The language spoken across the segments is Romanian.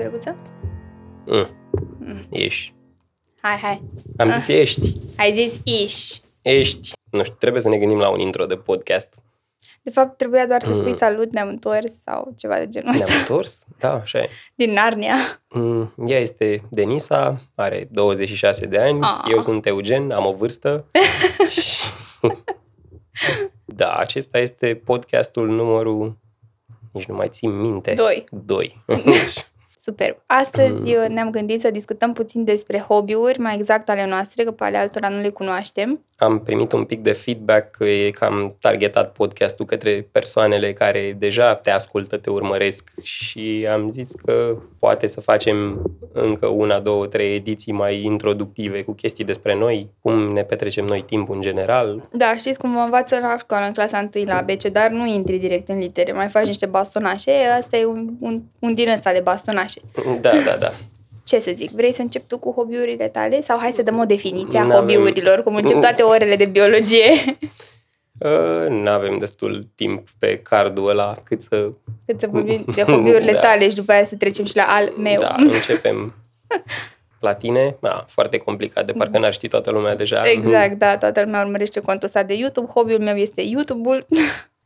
drăguță? Mm. Ești. Hai, hai. Am zis ești. Ai zis iș. Ești. Nu știu, trebuie să ne gândim la un intro de podcast. De fapt, trebuia doar să spui salut, ne-am întors sau ceva de genul ăsta. Ne-am întors? Da, așa e. Din Narnia. Mm, Ea este Denisa, are 26 de ani, Ah. eu sunt Eugen, am o vârstă. Și- da, acesta este podcastul numărul, nici nu mai țin minte. Doi. Doi. Superb. Astăzi eu ne-am gândit să discutăm puțin despre hobby-uri, mai exact ale noastre, că pe ale altora nu le cunoaștem. am primit un pic de feedback că e cam targetat podcastul către persoanele care deja te ascultă, te urmăresc și am zis că poate să facem încă una, două, trei ediții mai introductive cu chestii despre noi, cum ne petrecem noi timpul în general. Da, știți cum vă învață la școală, în clasa 1 la ABC, dar nu intri direct în litere, mai faci niște bastonașe, asta e un, un, un din ăsta de bastonașe. Da, da, da. Ce să zic, vrei să încep tu cu hobby-urile tale sau hai să dăm o definiție a N-avem- hobby-urilor, cum încep toate orele de biologie, nu avem destul timp pe cardul ăla cât să... cât să vorbim de hobby-urile Da. tale și după aia să trecem și la al meu. Da, începem la tine. Da, foarte complicat, de parcă n-ar ști toată lumea deja. Exact, da, toată lumea urmărește contul ăsta de YouTube, hobby-ul meu este YouTube-ul.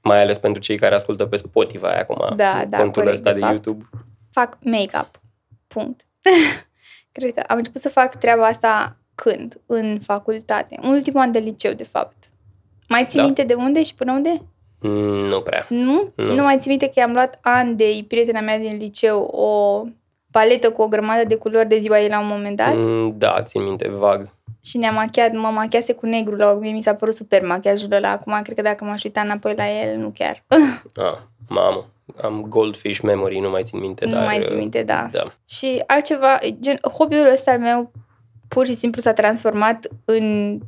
Mai ales pentru cei care ascultă pe Spotify acum, Da, da, contul corect, ăsta de de, fapt. YouTube. Fac make-up. Punct. Cred că am început să fac treaba asta când? În facultate. În ultimul an de liceu, de fapt. Mai ții Da. minte de unde și până unde? Mm, nu prea. Nu? Nu. Nu mai ții minte că i-am luat ani de prietena mea din liceu o paletă cu o grămadă de culori de ziua ei la un moment dat Mm, Da, țin minte, vag. și ne-a machiat, mă machiase cu negru la ochi. Mie mi s-a părut super machiajul ăla. Acum cred că dacă m-aș uita înapoi la el, nu chiar. Ah, mamă, am goldfish memory, nu mai țin minte, nu dar... mai țin minte, da. Da. Și altceva, gen, hobby-ul ăsta al meu pur și simplu s-a transformat în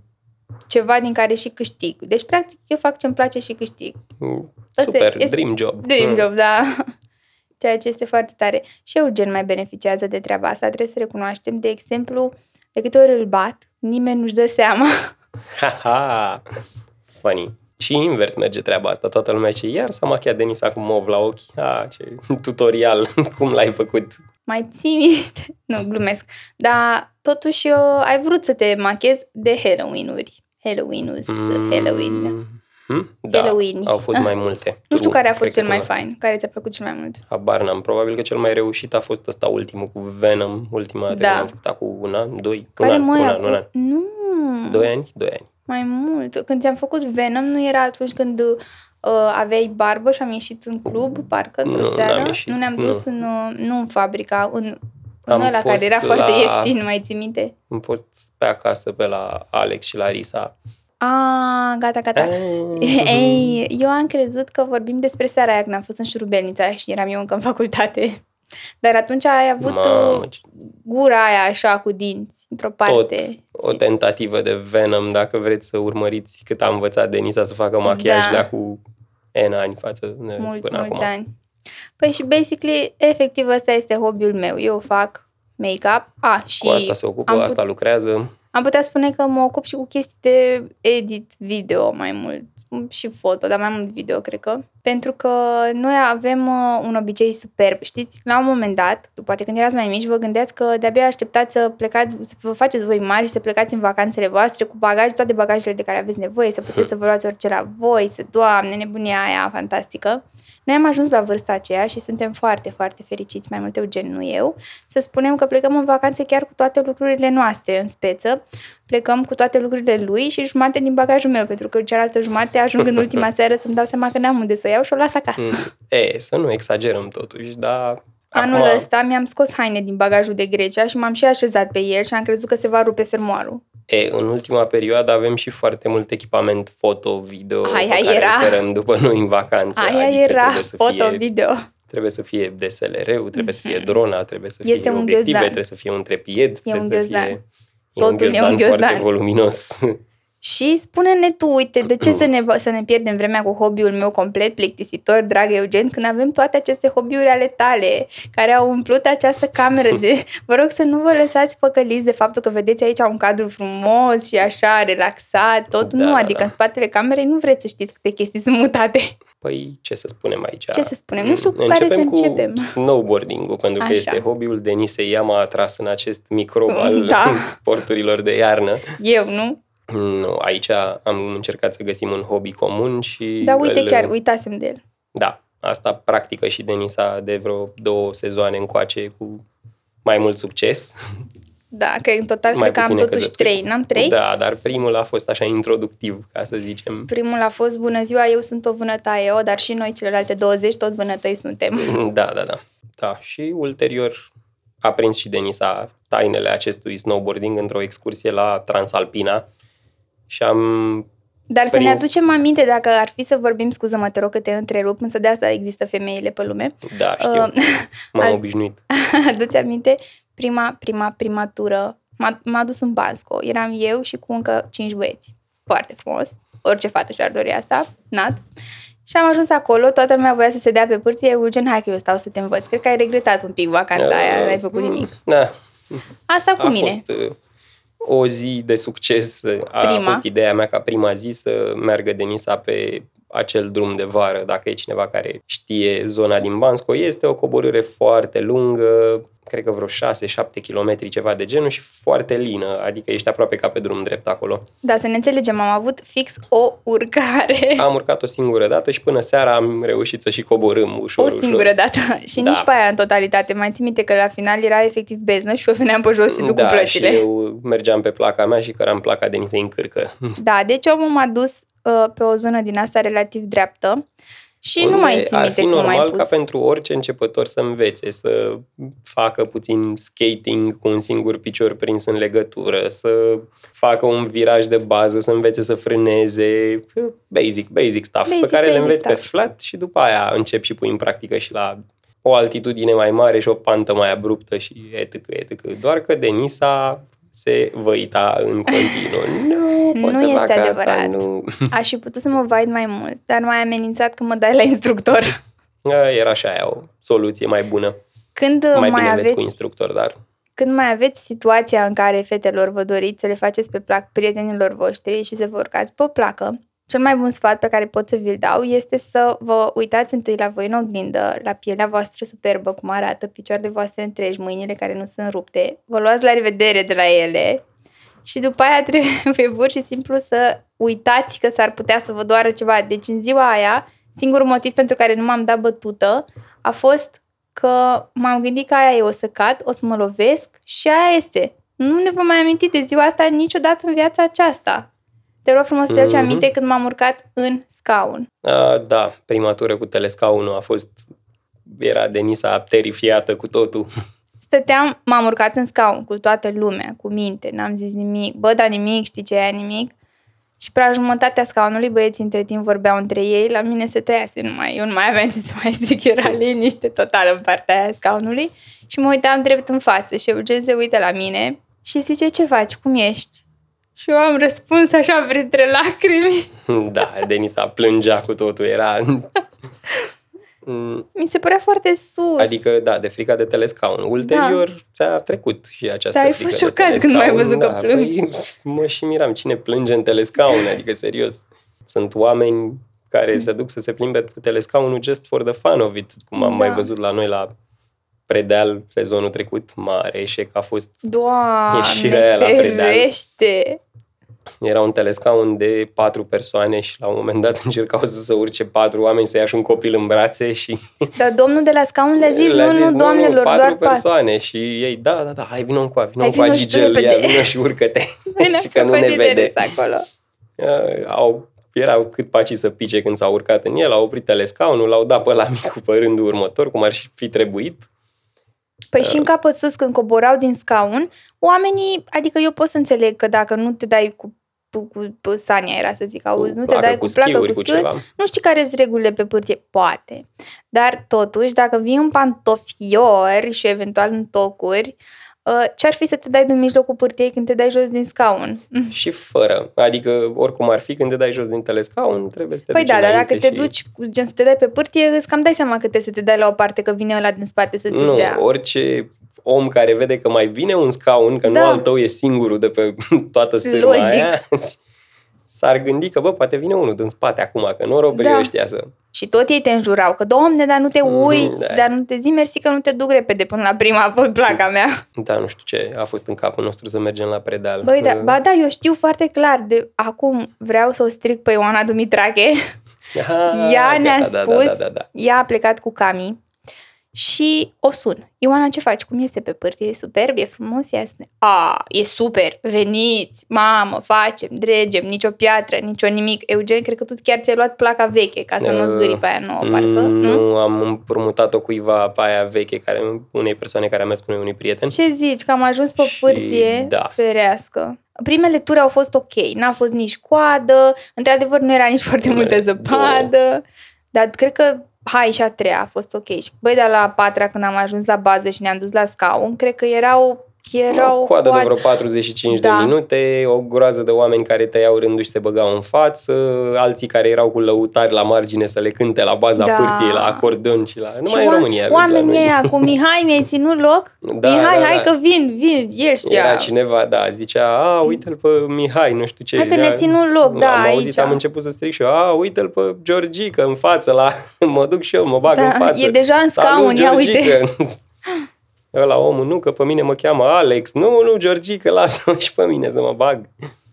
ceva din care și câștig. Deci, practic, eu fac ce-mi place și câștig. Mm, Asta Super, este- dream job. Dream Mm. job, da. Ceea ce este foarte tare. Și eu, gen, mai beneficiază de treaba asta. Trebuie să recunoaștem. De exemplu, de câte ori îl bat, nimeni nu-și dă seama. Ha-ha! Funny. Și invers merge treaba asta. Toată lumea zice, iar s-a machiat Denisa cu mov la ochi. Ah, ce tutorial. Cum l-ai făcut? Mai ții minte? Nu, glumesc. Dar, totuși, eu, ai vrut să te machezi de Halloween-uri. Halloween-uri, Halloween. Hmm? Da, Halloween. au fost mai multe. Nu știu True. care a fost Cred cel că mai sunt- fain. Care ți-a plăcut cel mai mult? Habar n-am. Probabil că cel mai reușit a fost ăsta ultimul cu Venom. Ultima dată Da. când am făcut acum un an, doi, Care un an, măi, un an, acum- un an. Nu, Doi ani? Doi ani. Mai mult. Când ți-am făcut Venom, nu era atunci când uh, aveai barbă și am ieșit în club, parcă, într-o Nu, seară? n-am ieșit, nu ne-am dus nu. în, uh, nu în fabrica, în, în Am ăla fost care era foarte la- ieftin, mai ții minte? Am fost pe acasă pe la Alex și la Risa. A, gata, gata. Ah. Ei, eu am crezut că vorbim despre seara aia când am fost în șurubelnița și eram eu încă în facultate. Dar atunci ai avut Mamă, uh, ce- gura aia așa cu dinți, într-o tot parte. o tentativă de Venom, dacă vreți să urmăriți cât a învățat Denisa să facă machiaj Da. de acum N ani față de mulți, până mulți acum. ani. Păi și basically, efectiv, ăsta este hobby-ul meu. Eu fac make-up. A, și Cu asta se ocupă, am, asta lucrează. am putea spune că mă ocup și cu chestii de edit video mai mult. Și foto, dar mai mult video, cred că. Pentru că noi avem uh, un obicei superb. Știți, la un moment dat, poate când erați mai mici, vă gândeați că de-abia așteptați să plecați, să vă faceți voi mari și să plecați în vacanțele voastre cu bagaj, toate bagajele de care aveți nevoie, să puteți să vă luați orice la voi, să, doamne, nebunia aia fantastică. Noi am ajuns la vârsta aceea și suntem foarte, foarte fericiți, mai mult Eugen, nu eu, să spunem că plecăm în vacanțe chiar cu toate lucrurile noastre în speță, plecăm cu toate lucrurile lui și jumate din bagajul meu, pentru că cealaltă jumate ajung în ultima seară să-mi dau seama că n-am unde să o iau și o las acasă. Mm. E, să nu exagerăm totuși, dar Anul acum, ăsta mi-am scos haine din bagajul de Grecia și m-am și așezat pe el și am crezut că se va rupe fermoarul. E, în ultima perioadă avem și foarte mult echipament foto, video, Aia pe care era. îl cărăm după noi în vacanță. Aia adică era trebuie să foto, fie, video. Trebuie să fie DSLR-ul, trebuie să fie drona, trebuie să Mhm. Este fie un obiective, ghiozdan. trebuie să fie un trepied, trebuie un să ghiozdan. fie... Totul e e un un ghiozdan foarte ghiozdan. voluminos. Și spune-ne tu, uite, de ce să ne, să ne pierdem vremea cu hobby-ul meu complet plictisitor, drag Eugen, când avem toate aceste hobby-uri ale tale, care au umplut această cameră de... Vă rog să nu vă lăsați păcăliți de faptul că vedeți aici un cadru frumos și așa, relaxat, tot. Da, nu, da, adică da. în spatele camerei nu vreți să știți câte chestii sunt mutate. Păi, ce să spunem aici? Ce să spunem? Nu știu cu care începem să cu începem. snowboarding-ul, pentru că Așa. este hobby-ul Denisei Iama atras în acest microb al Da. sporturilor de iarnă. Eu, nu? Nu, aici am încercat să găsim un hobby comun și... Dar uite, îl- chiar uitasem de el. Da, asta practică și Denisa de vreo două sezoane încoace cu mai mult succes. Da, că în total Mai cred că am puține totuși căzături. trei. N-am trei? Da, dar primul a fost așa introductiv, ca să zicem. Primul a fost Bună ziua, eu sunt o vânătaie, o, dar și noi celelalte 20 tot vânătăi suntem. Da, da, da. Da, și ulterior a prins și Denisa tainele acestui snowboarding într-o excursie la Transalpina și am... Dar să ne Prins. aducem aminte, dacă ar fi să vorbim, scuză-mă, te rog că te întrerup, însă de asta există femeile pe lume. Da, știu, Uh, m-am al- obișnuit. Aduți aminte, prima, prima, prima tură, m-a, m-a dus în Basco. Eram eu și cu încă cinci băieți. Foarte frumos. Orice fată și-ar dori asta. Nat. Și am ajuns acolo, toată lumea voia să se dea pe pârtie. Eugen, hai că eu stau să te învăț. Cred că ai regretat un pic vacanța aia, n-ai făcut nimic. Da, Asta cu a mine. fost uh, o zi de succes. A Prima. fost ideea mea ca prima zi să meargă Denisa pe acel drum de vară, dacă e cineva care știe zona din Bansco. Este o coborâre foarte lungă, cred că vreo 6-7 km, ceva de genul și foarte lină, adică ești aproape ca pe drum drept acolo. Da, să ne înțelegem, am avut fix o urcare. Am urcat o singură dată și până seara am reușit să și coborâm ușor, O singură ușor. dată. Și Da. nici pe aia în totalitate. Mai țin minte că la final era efectiv beznă și eu veneam pe jos și tu da, cu plăcile. și eu mergeam pe placa mea și căram placa Denisei în cârcă. Da, deci omul m-a dus uh, pe o zonă din asta relativ dreaptă și nu Unde mai țin ar minte fi cum normal mai ca pus. pentru orice începător să învețe, să facă puțin skating cu un singur picior prins în legătură, să facă un viraj de bază, să învețe să frâneze, basic, basic stuff, Basic, pe care le basic înveți pe stuff. flat și după aia începi și pui în practică și la o altitudine mai mare și o pantă mai abruptă și etc. etc. Doar că Denisa se văita în continuu. Nu, pot Nu să este fac asta, adevărat. nu. Aș fi putut să mă vaid mai mult, dar m-ai amenințat că mă dai la instructor. Era și aia o soluție mai bună. Când uh, mai mai, bine aveți aveți, cu instructor, dar când mai aveți situația în care fetelor vă doriți să le faceți pe plac prietenilor voștri și să vă urcați pe o placă, cel mai bun sfat pe care pot să vi-l dau este să vă uitați întâi la voi în oglindă, la pielea voastră superbă, cum arată, picioarele voastre întregi, mâinile care nu sunt rupte, vă luați la revedere de la ele și după aia trebuie pur și simplu să uitați că s-ar putea să vă doară ceva. Deci în ziua aia, singurul motiv pentru care nu m-am dat bătută a fost că m-am gândit că aia e o să cad, o să mă lovesc și aia este. Nu ne vom mai aminti de ziua asta niciodată în viața aceasta. Te rog frumos să-ți Mhm. aminte când m-am urcat în scaun. a, da, prima tură cu telescaunul a fost era Denisa terifiată cu totul. Stăteam, m-am urcat în scaun cu toată lumea, cu minte, n-am zis nimic. Bă, dar nimic, știi ce e nimic? Și pe la jumătatea scaunului, băieții între timp vorbeau între ei, la mine se tăiase numai, eu nu mai aveam ce să mai zic, era liniște totală în partea aia a scaunului și mă uitam drept în față și Eugen se uită la mine și zice, ce faci, cum ești? Și eu am răspuns așa printre lacrimi. da, Denisa plângea cu totul, era... Mm, Mi se părea foarte sus. Adică, da, de frica de telescaun. Ulterior ți-a trecut și această Da, ai frică fost de șocat când m-ai telescaun, văzut că da, plâng. Păi, mă și miram cine plânge în telescaun, adică serios. Sunt oameni care se duc să se plimbe cu telescaunul just for the fun of it, cum am Da. mai văzut la noi la Predeal sezonul trecut, mare eșec a fost Doamne, Ieșirea aia la Predeal. ferește! Era un telescaun de patru persoane și la un moment dat încercau să se urce patru oameni, să ia și un copil în brațe și... Dar domnul de la scaun le-a zis, le-a nu, nu, doamnelor, patru doar patru. persoane și ei, da, da, da, hai vină încoa, vină Hai, încoa, vină și tu Gigel, ia, repede. vină și urcă-te. Păi și că nu ne de vede. râs acolo. Uh, Au, erau cât paci să pice când s-au urcat în el, au oprit telescaunul, l-au dat pe la micul pe rândul următor, cum ar fi trebuit. Păi și în capăt sus, când coborau din scaun, oamenii, adică eu pot să înțeleg că dacă nu te dai cu cu, cu, cu Sania era să zic, auzi, nu te placă, dai cu, placă, schiuri, cu cu schiuri, ceva. nu știi care sunt regulile pe pârtie, poate. Dar totuși, dacă vii în pantofiori și eventual în tocuri, Uh, ce-ar fi să te dai din mijlocul pârtiei când te dai jos din scaun? Și fără. Adică, oricum ar fi, când te dai jos din telescaun, trebuie să te Păi duci da, dar înainte dacă te și... duci, cu- gen să te dai pe pârtie, îți cam dai seama că trebuie să te dai la o parte, că vine ăla din spate să se Nu, dea. orice om care vede că mai vine un scaun, că Da. nu al tău e singurul de pe toată sârma Logic. aia, s-ar gândi că, bă, poate vine unul din spate acum, că nu robrii Da. ăștia să... Și tot ei te înjurau, că domne, dar nu te Mhm, uiți, da. dar nu te zi mersi că nu te duc repede până la prima bă, placa mea. Da, nu știu ce a fost în capul nostru să mergem la predal. Băi, da, Uh, ba da, eu știu foarte clar, de acum vreau să o stric pe Ioana Dumitrache. ah, Ea ne-a gata, da, spus, Da, da, da, da. ea a plecat cu Cami și o sun. Ioana, ce faci? Cum este pe pârtie? E superb? E frumos? Ea spune, a, e super, veniți, mamă, facem, dregem, nicio piatră, nicio nimic. Eugen, cred că tu chiar ți-ai luat placa veche ca să nu zgâri pe aia nouă, parcă, Mm, nu? Nu, am împrumutat-o cuiva pe aia veche, care, unei persoane care a mers cu noi, unui prieten. Ce zici? Că am ajuns pe Și pârtie da. ferească. Primele ture au fost ok, n-a fost nici coadă, într-adevăr nu era nici foarte multă Primele zăpadă, dar cred că hai și a treia a fost ok. Și, Băi, dar la a patra când am ajuns la bază și ne-am dus la scaun, cred că erau erau o coadă de vreo 45 Da. de minute, o groază de oameni care tăiau rândul și se băgau în față, alții care erau cu lăutari la margine să le cânte la baza Da. pârtiei, la acordeon și la... Numai și în oa- România. aveam Oamenii oameni. ăia cu Mihai mi-ai ținut loc? Da, Mihai, da, hai da. că vin, vin, el știa. Era cineva, da, zicea, a, uite-l pe Mihai, nu știu ce. Hai că ne-a Era- ținut loc, da, am auzit, aici. am început să strig și eu, a, uite-l pe Georgica în față, la... mă duc și eu, mă bag Da, în față. e deja în Salut, scaun, ia uite. Georgica. Ăla omul, nu, că pe mine mă cheamă Alex. Nu, nu, Georgica, lasă-mă și pe mine să mă bag.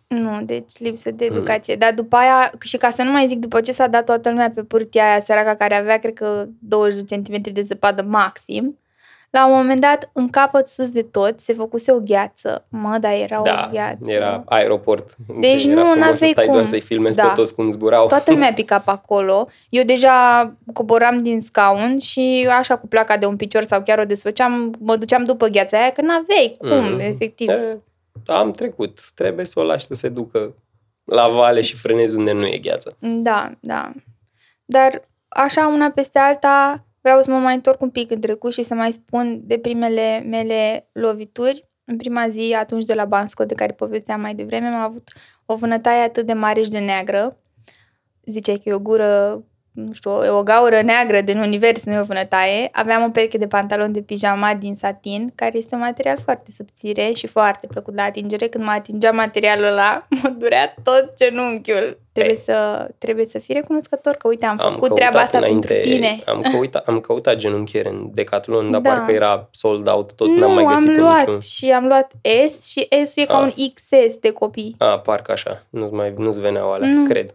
Nu, deci lipsă de Mm. educație. Dar după aia, și ca să nu mai zic, după ce s-a dat toată lumea pe pârtia aia săraca care avea, cred că 20 de cm de zăpadă maxim, la un moment dat, în capăt sus de tot, se făcuse o gheață. Mă, dar era Da, o gheață. era aeroport. Deci era nu, frumos n-aveai să stai cum. doar să-i filmezi Da. pe toți cum zburau. Toată lumea pica pe acolo. Eu deja coboram din scaun și așa cu placa de un picior sau chiar o desfăceam, mă duceam după gheața aia, că n-aveai cum, Mm. efectiv. E, am trecut. Trebuie să o lași să se ducă la vale și frânezi unde nu e gheață. Da, da. Dar așa una peste alta vreau să mă mai întorc un pic în trecut și să mai spun de primele mele lovituri. În prima zi, atunci de la Bansco, de care povesteam mai devreme, am avut o vânătaie atât de mare și de neagră. Ziceai că e o gură, nu știu, e o gaură neagră din univers, nu e o vânătaie. Aveam o pereche de pantaloni de pijama din satin, care este un material foarte subțire și foarte plăcut la atingere. Când mă atingea materialul ăla, mă durea tot genunchiul. Trebuie să, trebuie să fii recunoscător că, uite, am făcut căutat treaba asta înainte, pentru tine. Am căutat, am căutat genunchiere în Decathlon, dar Da. parcă era sold out tot, nu, n-am mai găsit am luat niciun. și am luat S și S-ul e ca Ah. un XS de copii. A, parcă așa, nu-ți, mai, nu-ți veneau alea, Nu. cred.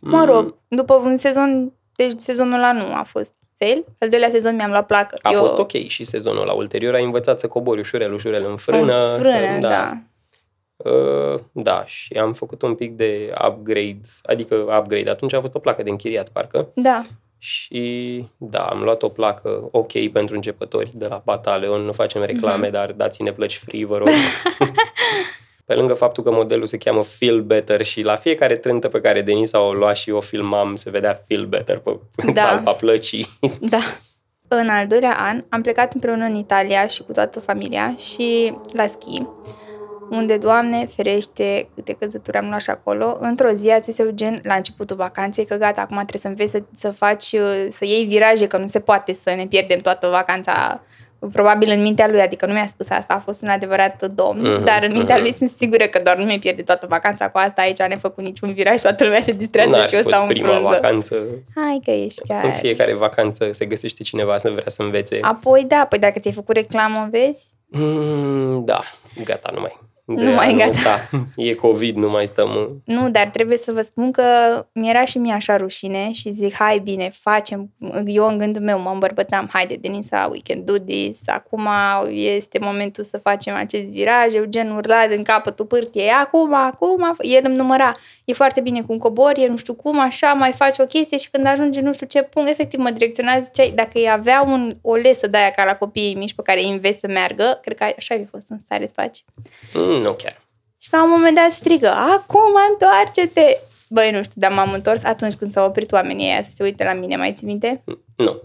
Mă rog, după un sezon, deci sezonul ăla nu a fost fail. Al doilea sezon mi-am luat placă. A Eu, fost ok și sezonul ăla. Ulterior ai învățat să cobori ușurel, ușurel în frână. În frână, să- da. Uh, da, și am făcut un pic de upgrade, adică upgrade. Atunci a fost o placă de închiriat, parcă. Da. Și da, am luat o placă ok pentru începători de la Bataleon. Nu facem reclame, Mhm. dar dați-ne plăci free, vă rog. Pe lângă faptul că modelul se cheamă Feel Better și la fiecare trântă pe care Denisa o lua și o filmam, se vedea Feel Better pe Da. da. talpa plăcii. Da. În al doilea an am plecat împreună în Italia și cu toată familia și la schi, unde, Doamne, ferește câte căzături am luat și acolo. Într-o zi ați se gen la începutul vacanței, că gata, acum trebuie să înveți să, să faci, uh, să iei viraje, că nu se poate să ne pierdem toată vacanța probabil în mintea lui, adică nu mi-a spus asta, a fost un adevărat domn, Mhm, dar în mintea mhm. lui sunt sigură că doar nu mi pierde toată vacanța cu asta, aici ne făcut niciun viraj, toată lumea se distrează N-ar și eu fost stau în prima frunză. vacanță. Hai că ești chiar... În fiecare vacanță se găsește cineva să vrea să învețe. Apoi, da, păi dacă ți-ai făcut reclamă, vezi? Mm, da, gata, nu mai. De Nu mai anul gata. ăsta E COVID, nu mai stăm. Nu, dar trebuie să vă spun că mi-era și mie așa rușine și zic, hai bine, facem. Eu în gândul meu mă îmbărbătam, haide, Denisa, we can do this. Acum este momentul să facem acest viraj. Eugen urla din capătul pârtiei, acum, acum. El îmi număra, e foarte bine cum cobori, e nu știu cum, așa, mai faci o chestie și când ajunge nu știu ce punct, efectiv mă direcționa, ziceai, dacă îi avea un, o lesă de aia ca la copiii mici pe care îi înveți să meargă, cred că așa ai fost în stare să faci. Mm, nu chiar. Și la un moment dat strigă, acum întoarce-te! Băi, nu știu, dar m-am întors atunci când s-au oprit oamenii ăia să se uite la mine, mai ții minte? Nu.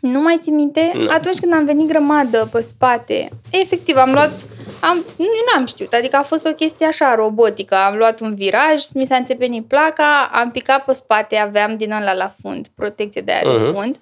Nu mai ții minte? Nu. Atunci când am venit grămadă pe spate, efectiv, am luat, am, nu am știut, adică a fost o chestie așa robotică. Am luat un viraj, mi s-a înțepenit placa, am picat pe spate, aveam din ăla la fund, protecție de aia uh-huh. de Mhm. fund.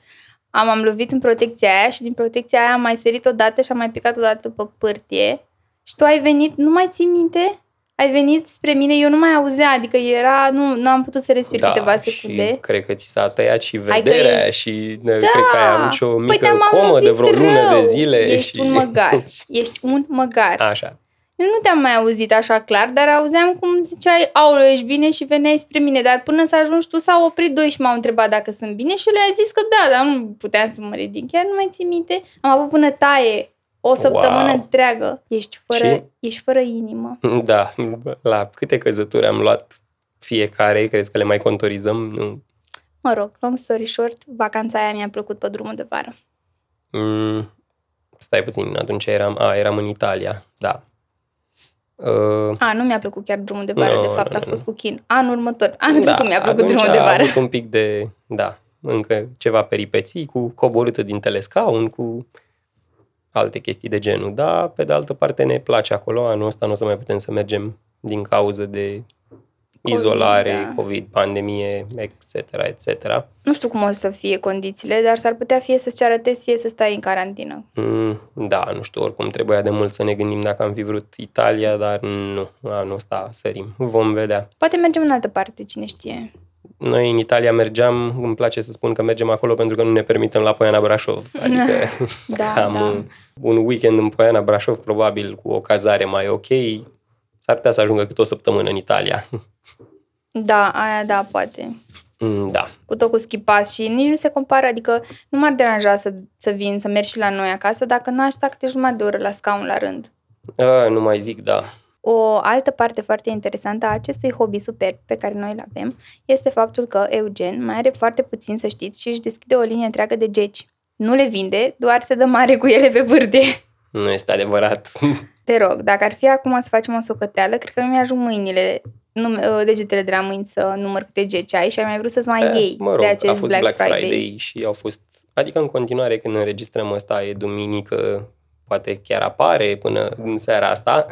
Am, am lovit în protecția aia și din protecția aia am mai sărit odată și am mai picat odată pe pârtie. Și tu ai venit, nu mai ții minte? Ai venit spre mine, eu nu mai auzeam, adică era, nu, nu am putut să respir câteva secunde. Da, și cred că ți s-a tăiat și Hai că vederea ești- și da. cred că ai avut și o mică păi te-am comă de lovit vreo lună rău. de zile. Ești și... un măgar. Ești un măgar. Așa. Eu nu te-am mai auzit așa clar, dar auzeam cum ziceai, aulă, ești bine și veneai spre mine, dar până să ajungi tu s-au oprit doi și m-au întrebat dacă sunt bine și eu le-am zis că da, dar nu puteam să mă ridic. Chiar nu mai ții minte? Am avut până taie o săptămână Wow. întreagă. Ești fără, Și? ești fără inimă. Da, la câte căzături am luat fiecare, crezi că le mai contorizăm? Nu. Mă rog, long story short, vacanța aia mi-a plăcut pe drumul de vară. Mm, stai puțin, atunci eram, a, eram în Italia, da. Uh, A, nu mi-a plăcut chiar drumul de vară, Nu, de fapt nu, a nu. fost cu chin. Anul următor, anul da, trecut mi-a plăcut atunci drumul de a vară. avut un pic de, da, încă ceva peripeții cu coborâtă din telescaun, cu alte chestii de genul. Da, pe de altă parte ne place acolo. Anul ăsta nu o să mai putem să mergem din cauză de izolare, da. COVID, pandemie, etc., etc. Nu știu cum o să fie condițiile, dar s-ar putea fie să-ți ceară test, fie să stai în carantină. Mm, da, nu știu, oricum trebuia de mult să ne gândim dacă am fi vrut Italia, dar nu, anul ăsta sărim. Vom vedea. Poate mergem în altă parte, cine știe. Noi în Italia mergeam, îmi place să spun că mergem acolo pentru că nu ne permitem la Poiana Brașov. Adică Da, am da. un, un weekend în Poiana Brașov, probabil cu o cazare mai ok. S-ar putea să ajungă cât o săptămână în Italia. Da, aia da, poate. Mm, Da. Cu tot cu schipas și nici nu se compară, adică nu m-ar deranja să, să vin, să mergi și la noi acasă dacă n-aș sta câte jumătate de oră la scaun la rând. A, nu mai zic, da. O altă parte foarte interesantă a acestui hobby superb pe care noi îl avem este faptul că Eugen mai are foarte puțin, să știți, și își deschide o linie întreagă de geci. Nu le vinde, doar se dă mare cu ele pe bârde. Nu este adevărat. Te rog, dacă ar fi acum să facem o socăteală, cred că nu mi-ajung mâinile, num- degetele de la mâini să număr câte geci ai și ai mai vrut să-ți mai iei Eh, mă rog, de acest a fost Black, Black Friday. Friday. și au fost... Adică în continuare când înregistrăm ăsta e duminică, poate chiar apare până în seara asta,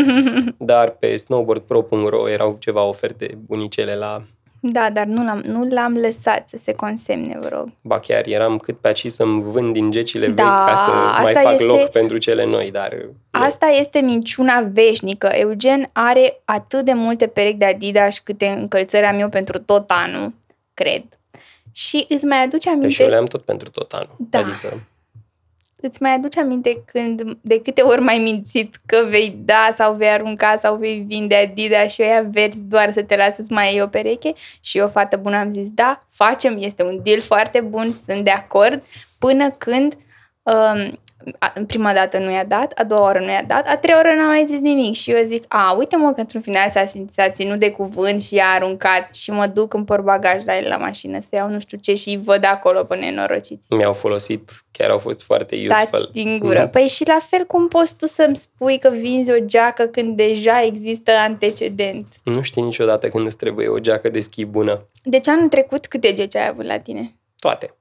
dar pe snowboardpro.ro erau ceva oferte bunicele la Da, dar nu l-am, nu l-am lăsat să se consemne, vă rog. Ba chiar eram cât pe aici să-mi vând din gecile vechi Da, ca să mai asta fac este- loc pentru cele noi, dar nu. Asta este minciuna veșnică. Eugen are atât de multe perechi de Adidas câte încălțări am eu pentru tot anul, cred. Și îți mai aduce Pe și eu aminte, le am tot pentru tot anul. Da. Adică, îți mai aduce aminte când, de câte ori mai mințit că vei da sau vei arunca sau vei vinde Adidas și ăia verzi doar să te lasă să mai iei o pereche? Și eu, fată bună, am zis, da, facem, este un deal foarte bun, sunt de acord, până când um, a, prima dată nu i-a dat, a doua oră nu i-a dat, a treia oră n-a mai zis nimic și eu zic, a, uite mă că într-un final s-a, simțit- s-a ținut de cuvânt și a aruncat și mă duc în portbagaj la el la mașină să iau nu știu ce și îi văd acolo pe nenorociți. mi-au folosit, chiar au fost foarte useful. Taci din gură. Nu. Păi și la fel cum poți tu să-mi spui că vinzi o geacă când deja există antecedent? Nu știi niciodată când îți trebuie o geacă de schi bună. Deci anul trecut câte geci ai avut la tine? Toate.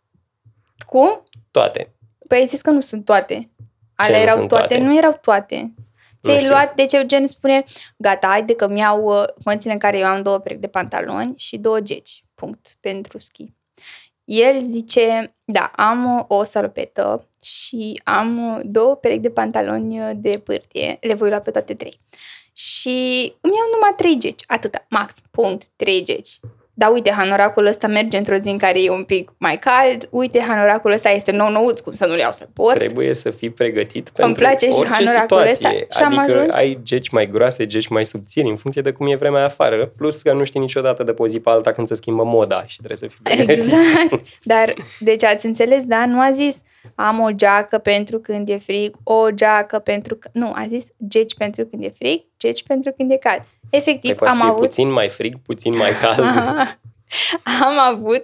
Cum? Toate. Păi ai zis că nu sunt toate. Alea nu erau sunt toate? toate? Nu erau toate. Ți-ai știu. luat, deci Eugen spune, gata, haide că mi-au uh, condițiile în care eu am două perechi de pantaloni și două geci, punct, pentru schi. El zice, da, am uh, o salopetă și am uh, două perechi de pantaloni uh, de pârtie, le voi lua pe toate trei. Și îmi iau numai trei geci, atâta, max, punct, trei geci. Dar uite, hanoracul ăsta merge într-o zi în care e un pic mai cald, uite, hanoracul ăsta este nou nouț, cum să nu-l iau să port. Trebuie să fii pregătit Îmi pentru place și orice hanoracul situație. ăsta. Și am adică ajuns- ai geci mai groase, geci mai subțiri, în funcție de cum e vremea afară. Plus că nu știi niciodată de pe o zi pe alta când se schimbă moda și trebuie să fii pregătit. Exact. Dar, deci ați înțeles, da? Nu a zis am o geacă pentru când e frig, o geacă pentru că... Nu, a zis geci pentru când e frig, geci pentru când e cald. Păi Efectiv, poate am fi avut, puțin mai frig, puțin mai cald. am avut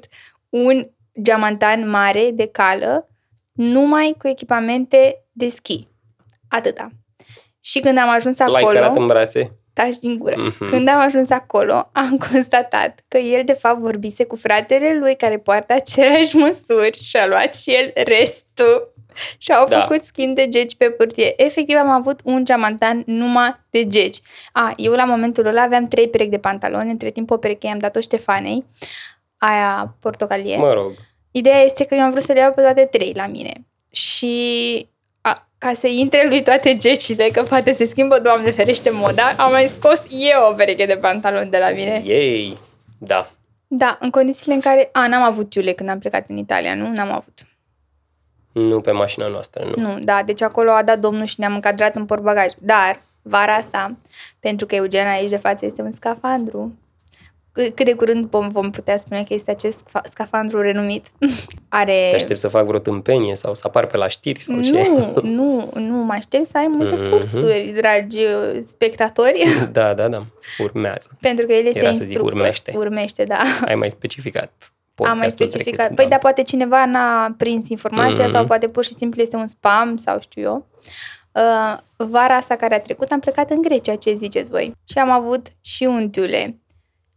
un geamantan mare de cală numai cu echipamente de schi. Atâta. Și când am ajuns L-ai acolo... cărat în brațe? Taci din gură. Mhm. Când am ajuns acolo, am constatat că el, de fapt, vorbise cu fratele lui care poartă aceleași măsuri și a luat și el restul. și au Da. făcut schimb de geci pe pârtie. Efectiv am avut un geamantan numai de geci. A, eu la momentul ăla aveam trei perechi de pantaloni, între timp o pereche i-am dat-o Ștefanei, aia portocalie. Mă rog. Ideea este că eu am vrut să le iau pe toate trei la mine. Și a, ca să intre lui toate gecile, că poate se schimbă, Doamne ferește, moda, am mai scos eu o pereche de pantaloni de la mine. Ei, da. Da, în condițiile în care... A, n-am avut ciule când am plecat în Italia, nu? N-am avut. Nu pe mașina noastră, nu. Nu, da, deci acolo a dat domnul și ne-am încadrat în portbagaj. Dar, vara asta, pentru că Eugen aici de față este un scafandru, cât cât de curând vom, vom putea spune că este acest sca- scafandru renumit. Are... Te aștept să fac vreo tâmpenie sau să apar pe la știri sau ce? Nu, nu, nu, mă aștept să ai multe Mhm. cursuri, dragi uh, spectatori, Da, da, da. Urmează. pentru că el este Era să zic instructor. urmește. Urmește, da. Ai mai specificat Am mai podcastul specificat. trecut, păi, da, poate cineva n-a prins informația Mhm. sau poate pur și simplu este un spam sau știu eu. Uh, vara asta care a trecut am plecat în Grecia, ce ziceți voi? Și am avut și un tiule.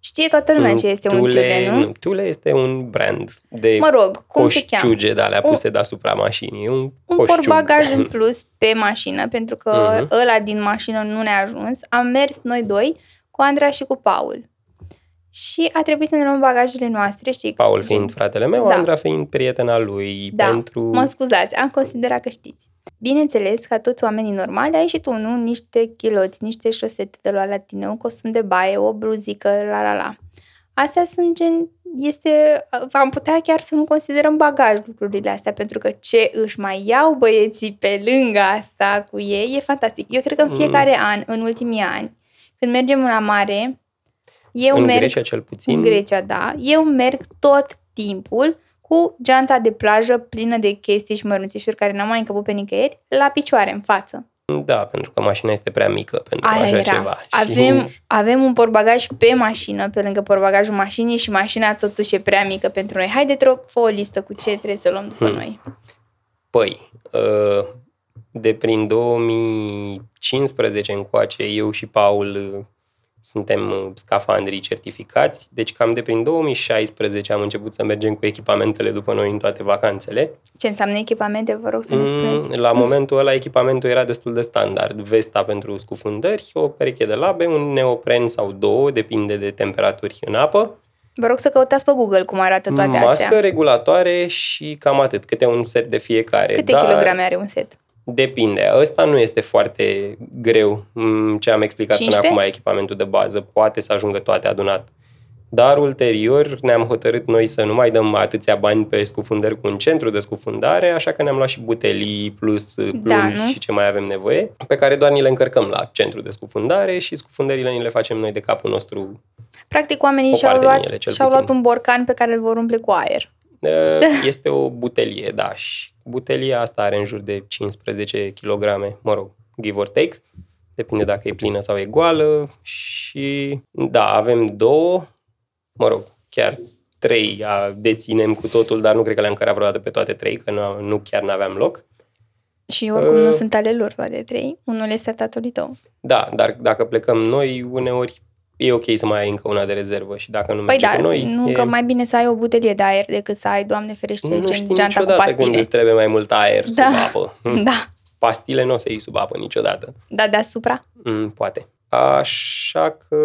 Știe toată lumea ce este un tiule, nu? Tule este un brand de Mă rog, cum se cheamă? coșciuge de alea Un- puse deasupra mașinii. E Un, Un coșciug. portbagaj în plus pe mașină, pentru că Mhm. ăla din mașină nu ne-a ajuns. Am mers noi doi, cu Andra și cu Paul. Și a trebuit să ne luăm bagajele noastre, știi? Paul fiind fratele meu, Da. Andra fiind prietena lui Da, pentru... mă scuzați, am considerat că știți. Bineînțeles, ca toți oamenii normali, ai și tu, nu? Niște chiloți, niște șosete de luat la tine, un costum de baie, o bluzică, la la la. Astea sunt gen, este, am putea chiar să nu considerăm bagaj lucrurile astea, pentru că ce își mai iau băieții pe lângă asta cu ei e fantastic. Eu cred că în fiecare an, în ultimii ani, când mergem la mare, eu în merg Grecia cel puțin. în Grecia, da. Eu merg tot timpul cu geanta de plajă plină de chestii și mărunțișuri care n-am mai încăput pe nicăieri, la picioare, în față. Da, pentru că mașina este prea mică pentru Aia așa era. ceva. Avem, Și avem un portbagaj pe mașină, pe lângă portbagajul mașinii și mașina totuși e prea mică pentru noi. Haide, te rog, fă o listă cu ce trebuie să luăm după Hmm. noi. Păi, uh, de prin 2015 încoace, eu și Paul uh, suntem uh, scafandrii certificați, deci cam de prin 2016 am început să mergem cu echipamentele după noi în toate vacanțele. Ce înseamnă echipamente, vă rog să ne spuneți. Mm, La momentul ăla echipamentul era destul de standard. Vesta pentru scufundări, o pereche de labe, un neopren sau două, depinde de temperaturi în apă, Vă rog să căutați pe Google cum arată toate mască, astea. regulatoare și cam atât, câte un set de fiecare. Câte Dar kilograme are un set? Depinde. Ăsta nu este foarte greu, mm, ce am explicat 15? până acum, echipamentul de bază. Poate să ajungă toate adunat. Dar ulterior ne-am hotărât noi să nu mai dăm atâția bani pe scufundări cu un centru de scufundare, așa că ne-am luat și butelii plus plumbi Da, nu? și ce mai avem nevoie, pe care doar ni le încărcăm la centru de scufundare și scufundările ni le facem noi de capul nostru. Practic, oamenii O și-au parte din luat, ele, cel și-au puțin. luat un borcan pe care îl vor umple cu aer. Este o butelie, da, și butelia asta are în jur de 15 kg, mă rog, give or take, depinde dacă e plină sau e goală și da, avem două, mă rog, chiar trei a, deținem cu totul, dar nu cred că le-am cărat vreodată pe toate trei, că nu, nu chiar n-aveam loc. Și oricum nu Uh. sunt ale lor toate trei. Unul este a tatălui tău. Da, dar dacă plecăm noi, uneori e ok să mai ai încă una de rezervă și dacă nu Păi merge da, cu noi, nu e... că mai bine să ai o butelie de aer decât să ai, Doamne ferește, nu, nu gen știi geanta cu niciodată când pastile. îți trebuie mai mult aer Da. sub apă. Da, Pastile nu o să iei sub apă niciodată. da, deasupra. Mm, poate. Așa că,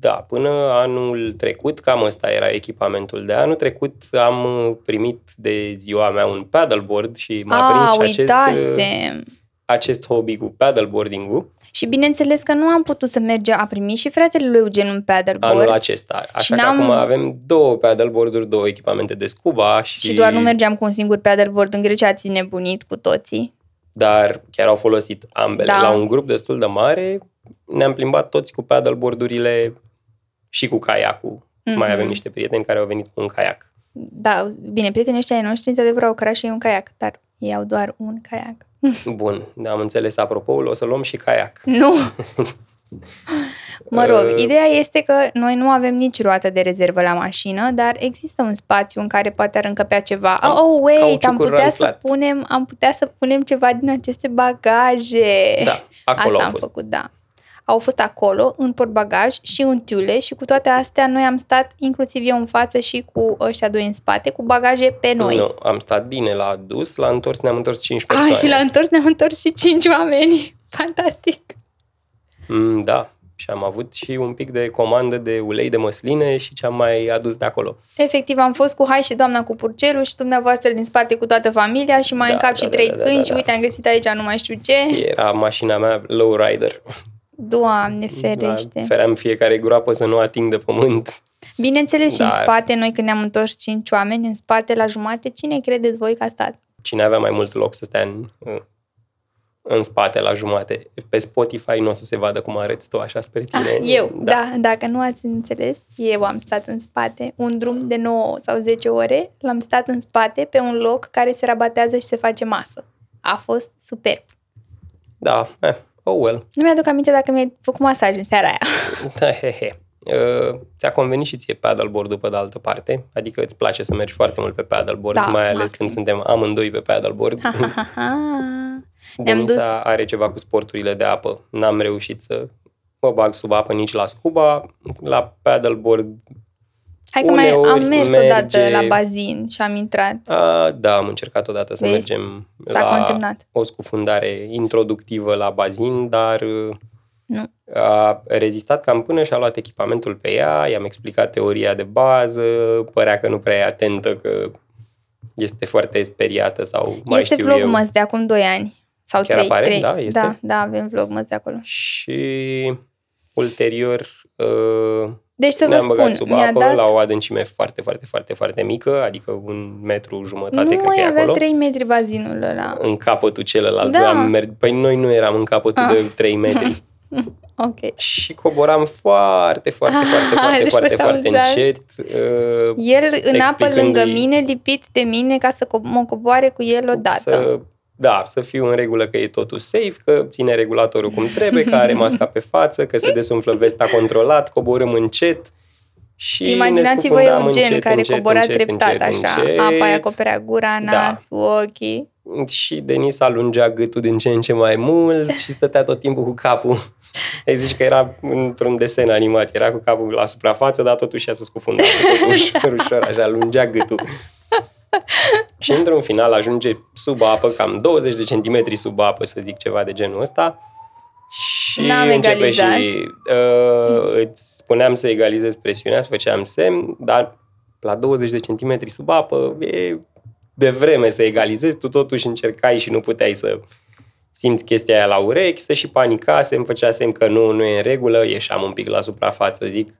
da, până anul trecut, cam ăsta era echipamentul de anul trecut, am uh, primit de ziua mea un paddleboard și m-a prins A, și acest, uh, uitasem. Acest hobby cu paddleboarding-ul Și bineînțeles că nu am putut să mergem, a primit și fratele lui Eugen un paddleboard anul acesta. Așa că n-am- acum avem două paddleboard-uri, două echipamente de scuba și... și doar nu mergeam cu un singur paddleboard în Grecia, ați nebunit cu toții. Dar chiar au folosit ambele. Da. La un grup destul de mare ne-am plimbat toți cu paddleboard-urile și cu caiacul. Mhm. Mai avem niște prieteni care au venit cu un caiac. Da, bine, prietenii ăștia ai noștri, într-adevăr, au cărat și ei un caiac, dar ei au doar un caiac. Bun, am înțeles apropoul, o să luăm și caiac. Nu! Mă rog, Uh, ideea este că noi nu avem nici roată de rezervă la mașină, dar există un spațiu în care poate ar încăpea ceva. Am oh, wait, am cauciucuri putea să ranflat. punem, am putea să punem ceva din aceste bagaje. Da, acolo Asta au am fost. făcut, da. Au fost acolo, în portbagaj și în tiule și cu toate astea noi am stat inclusiv eu în față și cu ăștia doi în spate, cu bagaje pe noi. Nu, am stat bine la dus, la întors ne-am întors 5 persoane. Ah, și la întors ne-am întors și 5 oameni. Fantastic! Mm, da, și am avut și un pic de comandă de ulei de măsline și ce am mai adus de acolo. Efectiv, am fost cu hai și doamna cu purcelul și dumneavoastră din spate cu toată familia și mai Da, în cap da, și da, trei da, da, câini da, și da. uite, am găsit aici nu mai știu ce. Era mașina mea lowrider. Doamne ferește! Da, feream fiecare groapă să nu ating de pământ. Bineînțeles, și în Da. spate, noi când ne-am întors cinci oameni, în spate, la jumate, cine credeți voi că a stat? Cine avea mai mult loc să stea în, în spate la jumate. Pe Spotify nu o să se vadă cum arăți tu așa spre tine. Ah, eu, da. da, dacă nu ați înțeles, eu am stat în spate. Un drum de 9 sau 10 ore, l-am stat în spate pe un loc care se rabatează și se face masă. A fost superb. Da, eh, oh well. Nu mi-aduc aminte dacă mi-ai făcut masaj în seara aia. Da, he, he. Uh, ți-a convenit și ție paddleboard-ul pe de altă parte? Adică îți place să mergi foarte mult pe paddleboard, Da, mai ales maxim. când suntem amândoi pe paddleboard. Ha, ha, ha, ha. Ne-am Denisa are ceva cu sporturile de apă. N-am reușit să mă bag sub apă nici la scuba. La paddleboard, Hai că mai Uneori am mers merge- odată la bazin și am intrat. a, da, am încercat odată să Vezi? mergem S-a la consemnat. o scufundare introductivă la bazin, dar uh, Nu. a rezistat cam până și a luat echipamentul pe ea, i-am explicat teoria de bază, părea că nu prea e atentă, că este foarte speriată sau mai este știu eu. vlogmas de acum 2 ani. Sau Chiar 3, apare? 3. Da, este? Da, da, avem vlogmas de acolo. Și ulterior uh, Deci să vă ne-am băgat spun, sub mi-a apă dat... la o adâncime foarte, foarte, foarte, foarte mică, adică un metru jumătate, nu cred că mai e avea acolo. 3 metri bazinul ăla. În capătul celălalt. Da. Am mer- păi noi nu eram în capătul Ah. de 3 metri. Ok. și coboram foarte, foarte, Ah, foarte, foarte, deci foarte, vă foarte amuzat. încet. Uh, El în apă explicându-i- lângă mine, lipit de mine ca să co- mă coboare cu el odată. Să, da, să fiu în regulă că e totul safe, că ține regulatorul cum trebuie, că are masca pe față, că se desumflă vesta controlat, coborâm încet și Imaginați-vă ne scufundam Eugen încet, care încet, cobora încet, treptat încet, așa. încet. Apa îi acoperea gura, Da. nasul, ochii. Și Denis alungea gâtul din ce în ce mai mult și stătea tot timpul cu capul. Ai zici că era într-un desen animat, era cu capul la suprafață, dar totuși ea se scufunda tot ușor, ușor, așa, lungea gâtul. și într-un final ajunge sub apă, cam 20 de centimetri sub apă, să zic ceva de genul ăsta. Și N-am începe egalizat. și uh, îți spuneam să egalizez presiunea, să făceam semn, dar la 20 de centimetri sub apă e de vreme să egalizezi, tu totuși încercai și nu puteai să simți chestia aia la urechi, să și panicase, îmi făcea semn că nu, nu e în regulă, ieșeam un pic la suprafață, zic,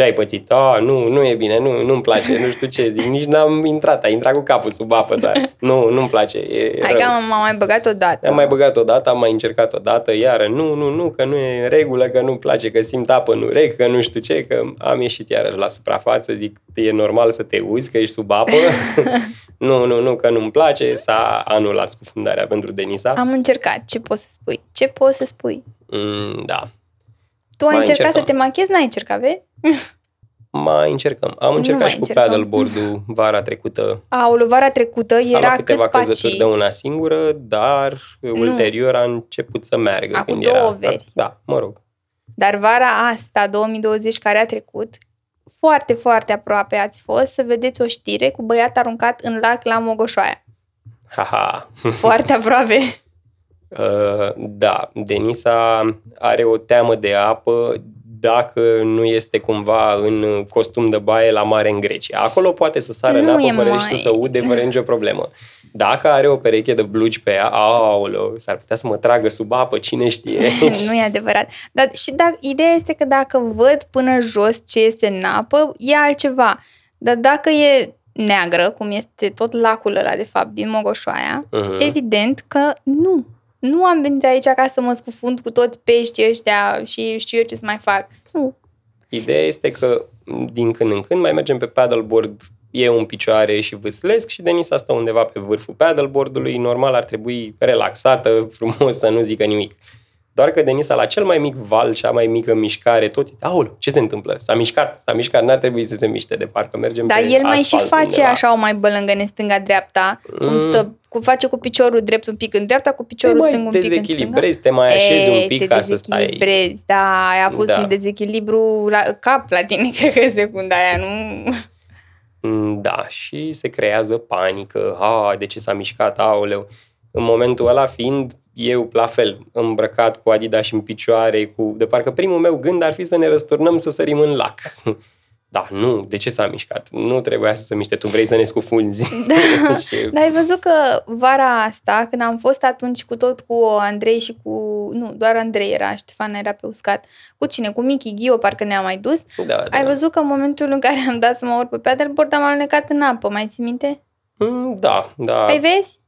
ce ai pățit? A, nu, nu e bine, nu, nu-mi place, nu știu ce, zic, nici n-am intrat, ai intrat cu capul sub apă, dar nu, nu-mi place, e Hai rău. că am, m-am mai băgat odată. Am mai băgat o dată, am mai încercat o dată, iară, nu, nu, nu, că nu e în regulă, că nu-mi place, că simt apă în urechi, că nu știu ce, că am ieșit iarăși la suprafață, zic, e normal să te uzi, că ești sub apă. nu, nu, nu, că nu-mi place, s-a anulat scufundarea pentru Denisa. Am încercat. Ce poți să spui? Ce poți să spui? Mm, da, Tu ai Mai încercat încercăm. să te machezi? N-ai încercat, vezi? mai încercăm. Am Nu încercat mai și cu încercăm. paddleboard-ul vara trecută. Aoleu, vara trecută Am era luat câteva cât paci. căzături de una singură, dar ulterior a început să meargă. Acum când două era... veri. Da, mă rog. Dar vara asta, 2020, care a trecut, foarte, foarte aproape ați fost să vedeți o știre cu băiat aruncat în lac la Mogoșoaia. Haha. Foarte aproape. Uh, da, Denisa are o teamă de apă dacă nu este cumva în costum de baie la mare în Grecia. Acolo poate să sară în Nu apă e fără mai- și să se ude fără nicio problemă. Dacă are o pereche de blugi pe ea, aoleu, s-ar putea să mă tragă sub apă, cine știe. nu e adevărat. Dar și dacă, ideea este că dacă văd până jos ce este în apă, e altceva. Dar dacă e neagră, cum este tot lacul ăla, de fapt, din Mogoșoaia, Mhm. evident că nu. Nu am venit aici ca să mă scufund cu tot peștii ăștia și știu eu ce să mai fac. Nu. Ideea este că din când în când mai mergem pe paddleboard, eu în picioare și vâslesc și Denisa stă undeva pe vârful paddleboardului, normal ar trebui relaxată, frumos, să nu zică nimic. Doar că Denisa la cel mai mic val, cea mai mică mișcare, tot, aoleu, ce se întâmplă? S-a mișcat, s-a mișcat, n-ar trebui să se miște de parcă mergem Dar pe el mai și asfalt face undeva. așa o mai bălângăne stânga-dreapta, cum Mm. stă cu, face cu piciorul drept un pic în dreapta, cu piciorul te stâng un mai pic în stânga. dezechilibrezi, te mai așezi Ei, un pic te ca să stai. dezechilibrezi, Da, aia a fost Da. un dezechilibru la cap la tine, cred că secunda aia, nu... Mm, Da, și se creează panică. Ha, de ce s-a mișcat, aoleu. În momentul ăla fiind eu la fel, îmbrăcat cu Adidas în picioare, cu... de parcă primul meu gând ar fi să ne răsturnăm să sărim în lac. Da, nu, de ce s-a mișcat? Nu trebuia să se miște, tu vrei să ne scufunzi. Da. Și- Dar ai văzut că vara asta, când am fost atunci cu tot cu Andrei și cu... Nu, doar Andrei era, Ștefan era pe uscat. Cu cine? Cu Michi Ghio, parcă ne-am mai dus. da, da. Ai văzut că în momentul în care am dat să mă urc pe paddleboard, am alunecat în apă, mai ții minte? Mm, Da, da. Păi vezi?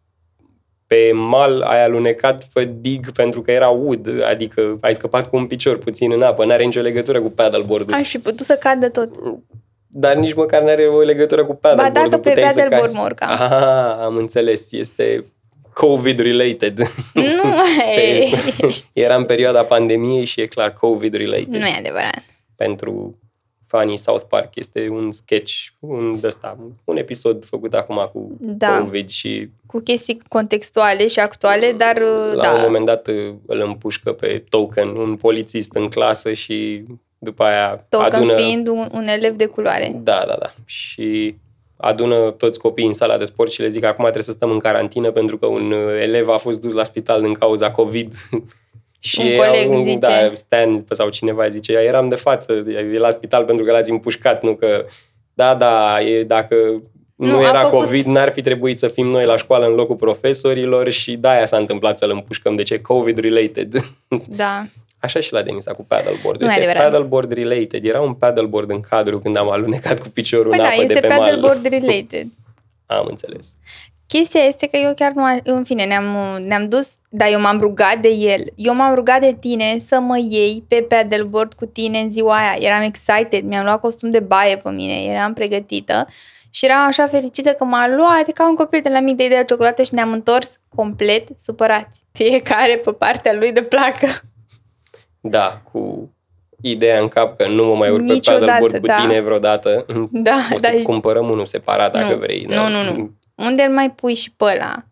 Pe mal ai alunecat pe dig pentru că era ud, adică ai scăpat cu un picior puțin în apă, n-are nicio legătură cu paddleboard-ul. Aș fi putut să cadă tot. Dar nici măcar n-are o legătură cu paddleboard Ba dacă pe puteai să paddleboard cazi. mă urcam. Aha, am înțeles, este COVID-related. Nu, Te- e, Era în perioada pandemiei și e clar COVID-related. nu e adevărat. Pentru fanii South Park este un sketch, un, ăsta, un episod făcut acum cu Da. COVID și Cu chestii contextuale și actuale, dar la da. un moment dat îl împușcă pe Token, un polițist în clasă și după aia Token adună... fiind un, un elev de culoare. Da, da, da. Și adună toți copiii în sala de sport și le zic acum trebuie să stăm în carantină pentru că un uh, elev a fost dus la spital din cauza COVID. și Un ei coleg au, zice. Da, Stan sau cineva zice, eram de față, e la spital pentru că l-ați împușcat, nu că... Da, da, e, dacă nu, Nu, a era făcut- COVID, n-ar fi trebuit să fim noi la școală în locul profesorilor și de-aia s-a întâmplat să-l împușcăm. De ce? COVID-related. Da. Așa și la Denisa cu paddleboard. Nu e este adevărat. paddleboard related. Era un paddleboard în cadru când am alunecat cu piciorul Păi în da, apă este de pe mal. paddleboard related. Am înțeles. Chestia este că eu chiar nu... a- În fine, ne-am, ne-am dus, dar eu m-am rugat de el. Eu m-am rugat de tine să mă iei pe paddleboard cu tine în ziua aia. Eram excited, mi-am luat costum de baie pe mine, eram pregătită și eram așa fericită că m-a luat ca un copil de la mic de idee de ciocolată și ne-am întors complet supărați. Fiecare pe partea lui de placă. Da, cu ideea în cap că nu mă mai urc pe Niciodată, paddleboard cu da. tine vreodată. Da, O dar să-ți cumpărăm unul separat dacă Nu, vrei. nu, da? nu, nu. Unde îl mai pui și pe ăla?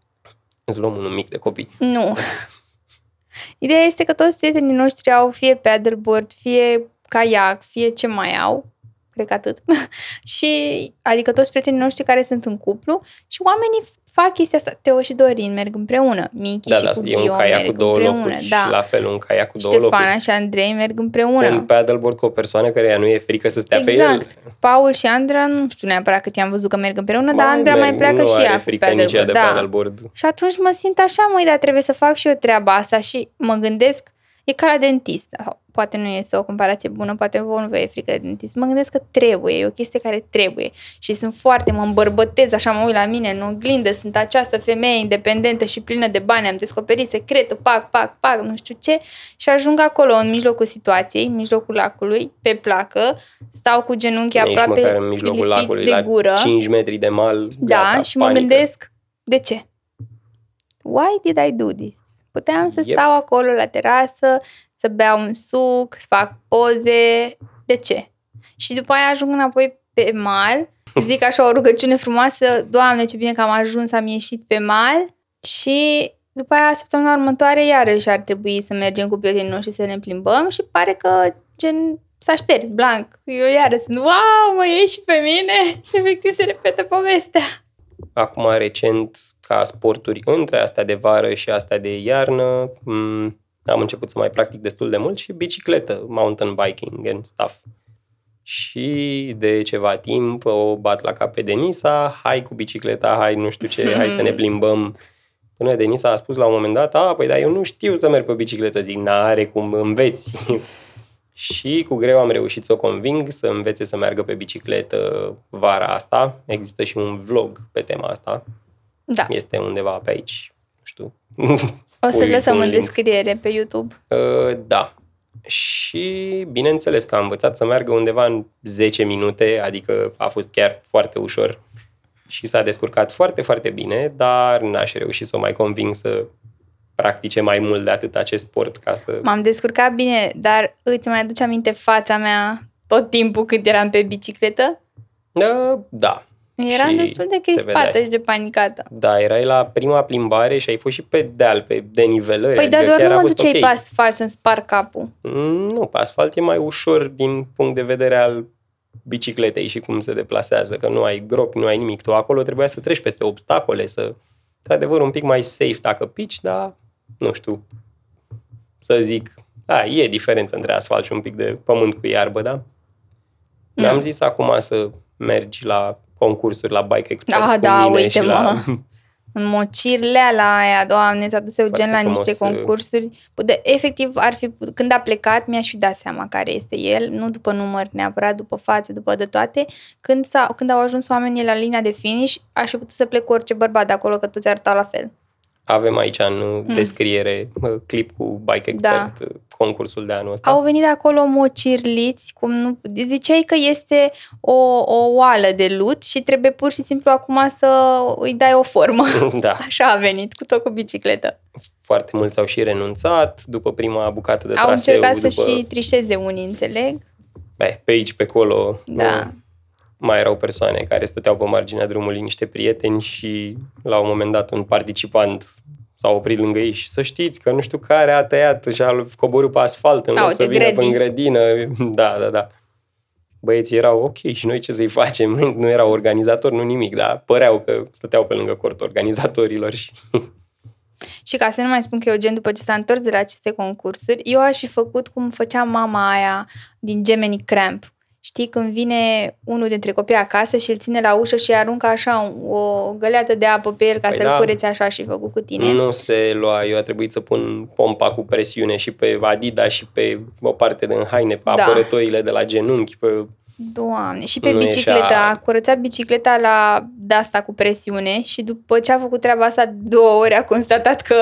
Îți luăm unul mic de copii. Nu. Ideea este că toți prietenii noștri au fie paddleboard, fie caiac, fie ce mai au. Cred că atât. și, adică toți prietenii noștri care sunt în cuplu și oamenii fac chestia asta. Teo și Dorin merg împreună. Michi Da, și da, cu e un Ghio caiac cu merg două împreună. locuri da. și la fel un caiac cu două Ștefana locuri. și Andrei merg împreună. Un paddleboard cu o persoană care nu e frică să stea pe el. Exact. Paul și Andra, nu știu neapărat cât i-am văzut că merg împreună, dar Mai Andra mai merg, pleacă nu și are ea cu frică nici ea paddleboard. de Da. paddleboard. Și atunci mă simt așa, măi, dar trebuie să fac și eu treaba asta și mă gândesc, e ca la dentist. Sau, Poate nu este o comparație bună, poate vouă nu vă e frică de dentist. Mă gândesc că trebuie, e o chestie care trebuie. Și sunt foarte, mă îmbărbătez, așa mă uit la mine în oglindă, sunt această femeie independentă și plină de bani, am descoperit secretul, pac, pac, pac, nu știu ce. Și ajung acolo, în mijlocul situației, în mijlocul lacului, pe placă, stau cu genunchii Nici aproape măcar în mijlocul lipiți lacului, de la gură. 5 metri de mal, Da, gata, și mă panică. gândesc, de ce? Why did I do this? Puteam să Yep. stau acolo la terasă, să beau un suc, să fac poze. De ce? Și după aia ajung înapoi pe mal, zic așa o rugăciune frumoasă, Doamne, ce bine că am ajuns, am ieșit pe mal și după aia săptămâna următoare iarăși ar trebui să mergem cu prietenii noștri să ne plimbăm și pare că gen s-a șters blanc. Eu iară sunt, wow, mă ieși și pe mine și efectiv se repetă povestea. acum recent ca sporturi între astea de vară și astea de iarnă m- am început să mai practic destul de mult și bicicletă, mountain biking and stuff. Și de ceva timp o bat la cap pe Denisa, hai cu bicicleta, hai nu știu ce, hai să ne plimbăm. Până Denisa a spus la un moment dat, a, păi dar eu nu știu să merg pe bicicletă. Zic, n-are cum înveți. și cu greu am reușit să o conving să învețe să meargă pe bicicletă vara asta. Există și un vlog pe tema asta. Da, Este undeva pe aici, nu știu. o să Pui lăsăm un în link. descriere pe YouTube. Uh, da. Și bineînțeles că am învățat să meargă undeva în 10 minute, adică a fost chiar foarte ușor și s-a descurcat foarte, foarte bine, dar n-aș reuși să o mai conving să practice mai mult de atât acest sport ca să... M-am descurcat bine, dar îți mai aduce aminte fața mea tot timpul cât eram pe bicicletă? Uh, da. Eram Și destul de se crispată vedea. și de panicată. Da, erai la prima plimbare și ai fost și pe deal, pe denivelări. Păi, dar adică doar chiar nu a mă fost duceai ok. pe asfalt să-mi spar capul. Mm, Nu, pe asfalt e mai ușor din punct de vedere al bicicletei și cum se deplasează, că nu ai gropi, nu ai nimic. Tu acolo trebuia să treci peste obstacole, să, într-adevăr, un pic mai safe dacă pici, dar, nu știu, să zic, a, e diferență între asfalt și un pic de pământ cu iarbă, da? Mi-am zis acum să mergi la concursuri la Bike Expert Ah, cu da, mine uite, și la... mă. În mocirlea la aia, doamne, s-a dus Eugen la Foarte niște frumos, uh, concursuri. De, efectiv, ar fi, când a plecat, mi-aș fi dat seama care este el, nu după număr neapărat, după față, după de toate. Când, s-a, când au ajuns oamenii la linia de finish, aș fi putut să plec cu orice bărbat de acolo, că toți arătau la fel. Avem aici în descriere uh, clip cu Bike Hmm. Da. Expert, uh, concursul de anul ăsta. Au venit de acolo mocirliți, cum nu... Ziceai că este o, o oală de lut și trebuie pur și simplu acum să îi dai o formă. Da, Așa a venit, cu tot cu bicicletă. foarte mulți au și renunțat după prima bucată de Au traseu. încercat după... să și trișeze unii, înțeleg? Be, pe aici, pe acolo, Da. nu, mai erau persoane care stăteau pe marginea drumului, niște prieteni și la un moment dat un participant s-a oprit lângă ei și să știți că nu știu care a tăiat și a coborât pe asfalt în Au, loc să te vină grădi. pe grădină. Da, da, da. Băieții erau ok și noi ce să-i facem? Nu erau organizatori, nu nimic, dar păreau că stăteau pe lângă cortul organizatorilor și Și ca să nu mai spun că Eugen, după ce s-a întors de la aceste concursuri, eu aș fi făcut cum făcea mama aia din Gemini Cramp. Știi, când vine unul dintre copii acasă și îl ține la ușă și îi aruncă așa o găleată de apă pe el ca Păi să-l da. curețe așa și făcut cu tine. Nu se lua, eu a trebuit să pun pompa cu presiune și pe Adidas și pe o parte din haine, pe Da. apărătorile de la genunchi, pe... Doamne, și pe Nu bicicletă, ieșea- a curățat bicicleta la de-asta cu presiune și după ce a făcut treaba asta două ori a constatat că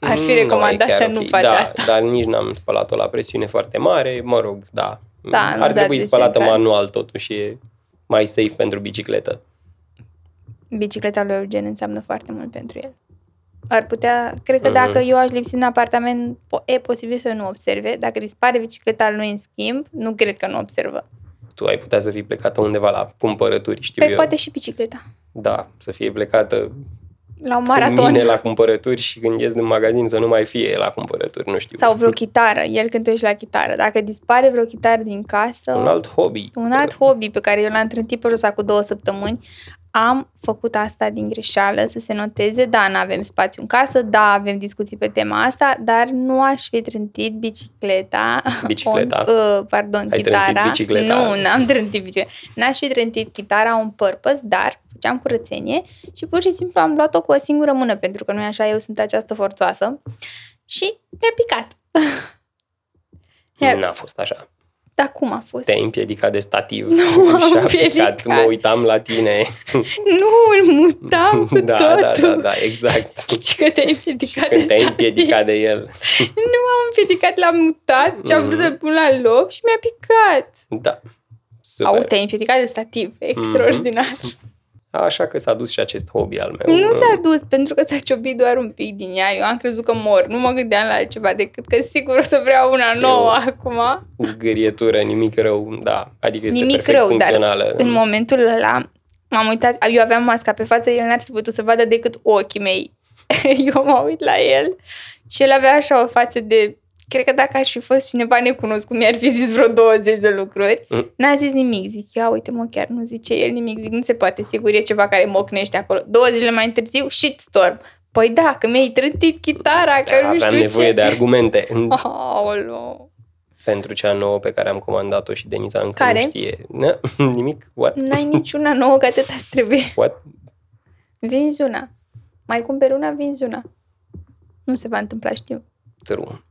ar fi Mm, recomandat e chiar să ok. nu faci da, asta. Dar nici n-am spălat-o la presiune foarte mare, mă rog, da. Da, nu Ar da trebui de spălată ce, manual totuși, e mai safe pentru bicicletă. Bicicleta lui Eugen înseamnă foarte mult pentru el. Ar putea, cred că Mhm. dacă eu aș lipsi în apartament, po- e posibil să nu observe. Dacă dispare bicicleta lui în schimb, nu cred că nu observă. Tu ai putea să fii plecată undeva la cumpărături, știu Păi eu. poate și bicicleta. Da, să fie plecată La un cu maraton. mine la cumpărături și când ies din magazin să nu mai fie la cumpărături, nu știu. Sau vreo chitară. El cântă și la chitară. Dacă dispare vreo chitară din casă... Un alt hobby. Un alt hobby pe care eu l-am trântit pe jos cu două săptămâni, am făcut asta din greșeală, să se noteze, da, nu avem spațiu în casă, da, avem discuții pe tema asta, dar nu aș fi trântit bicicleta. Bicicleta. On, uh, pardon, Ai chitara. trântit bicicleta. Nu, n-am trântit bicicleta. N-aș fi trântit chitara on purpose, dar făceam curățenie și pur și simplu am luat-o cu o singură mână, pentru că nu așa, eu sunt această forțoasă și mi-a picat. Ia- N-a fost așa. Dar cum a fost? Te-ai împiedicat de stativ Nu și am a picat. împiedicat. Mă uitam la tine. Nu, îl mutam cu da, totul. da, da, da, exact. Și că te-ai împiedicat Când de te-ai stativ. împiedicat de el. Nu m-am împiedicat, l-am mutat și am vrut să-l pun la loc și mi-a picat. Da. Super. Au, te-ai împiedicat de stativ. Extraordinar. Așa că s-a dus și acest hobby al meu. Nu s-a dus pentru că s-a ciobit doar un pic din ea. Eu am crezut că mor. Nu mă gândeam la altceva decât că sigur o să vreau una nouă acum. Zgârietură, nimic rău, da. Adică este Nimic perfect rău, dar funcțională. în momentul ăla m-am uitat, eu aveam masca pe față, el n-ar fi putut să vadă decât ochii mei. eu mă uit la el și el avea așa o față de... Cred că dacă aș fi fost cineva necunoscut, mi-ar fi zis vreo 20 de lucruri. Mm. N-a zis nimic. Zic, ia uite mă, chiar nu zice el nimic. Zic, nu se poate, sigur e ceva care mocnește acolo. Două zile mai târziu, shitstorm. Păi da, că mi-ai trântit chitara, că nu Aveam știu nevoie ce. de argumente Aolo. pentru cea nouă pe care am comandat-o și Denisa încă Care? nu știe. Na, nimic? What? N-ai niciuna nouă, că atât îți trebuie. What? Vinzi una. Mai cumperi una, vinzi una. Nu se va întâmpla, știu. True.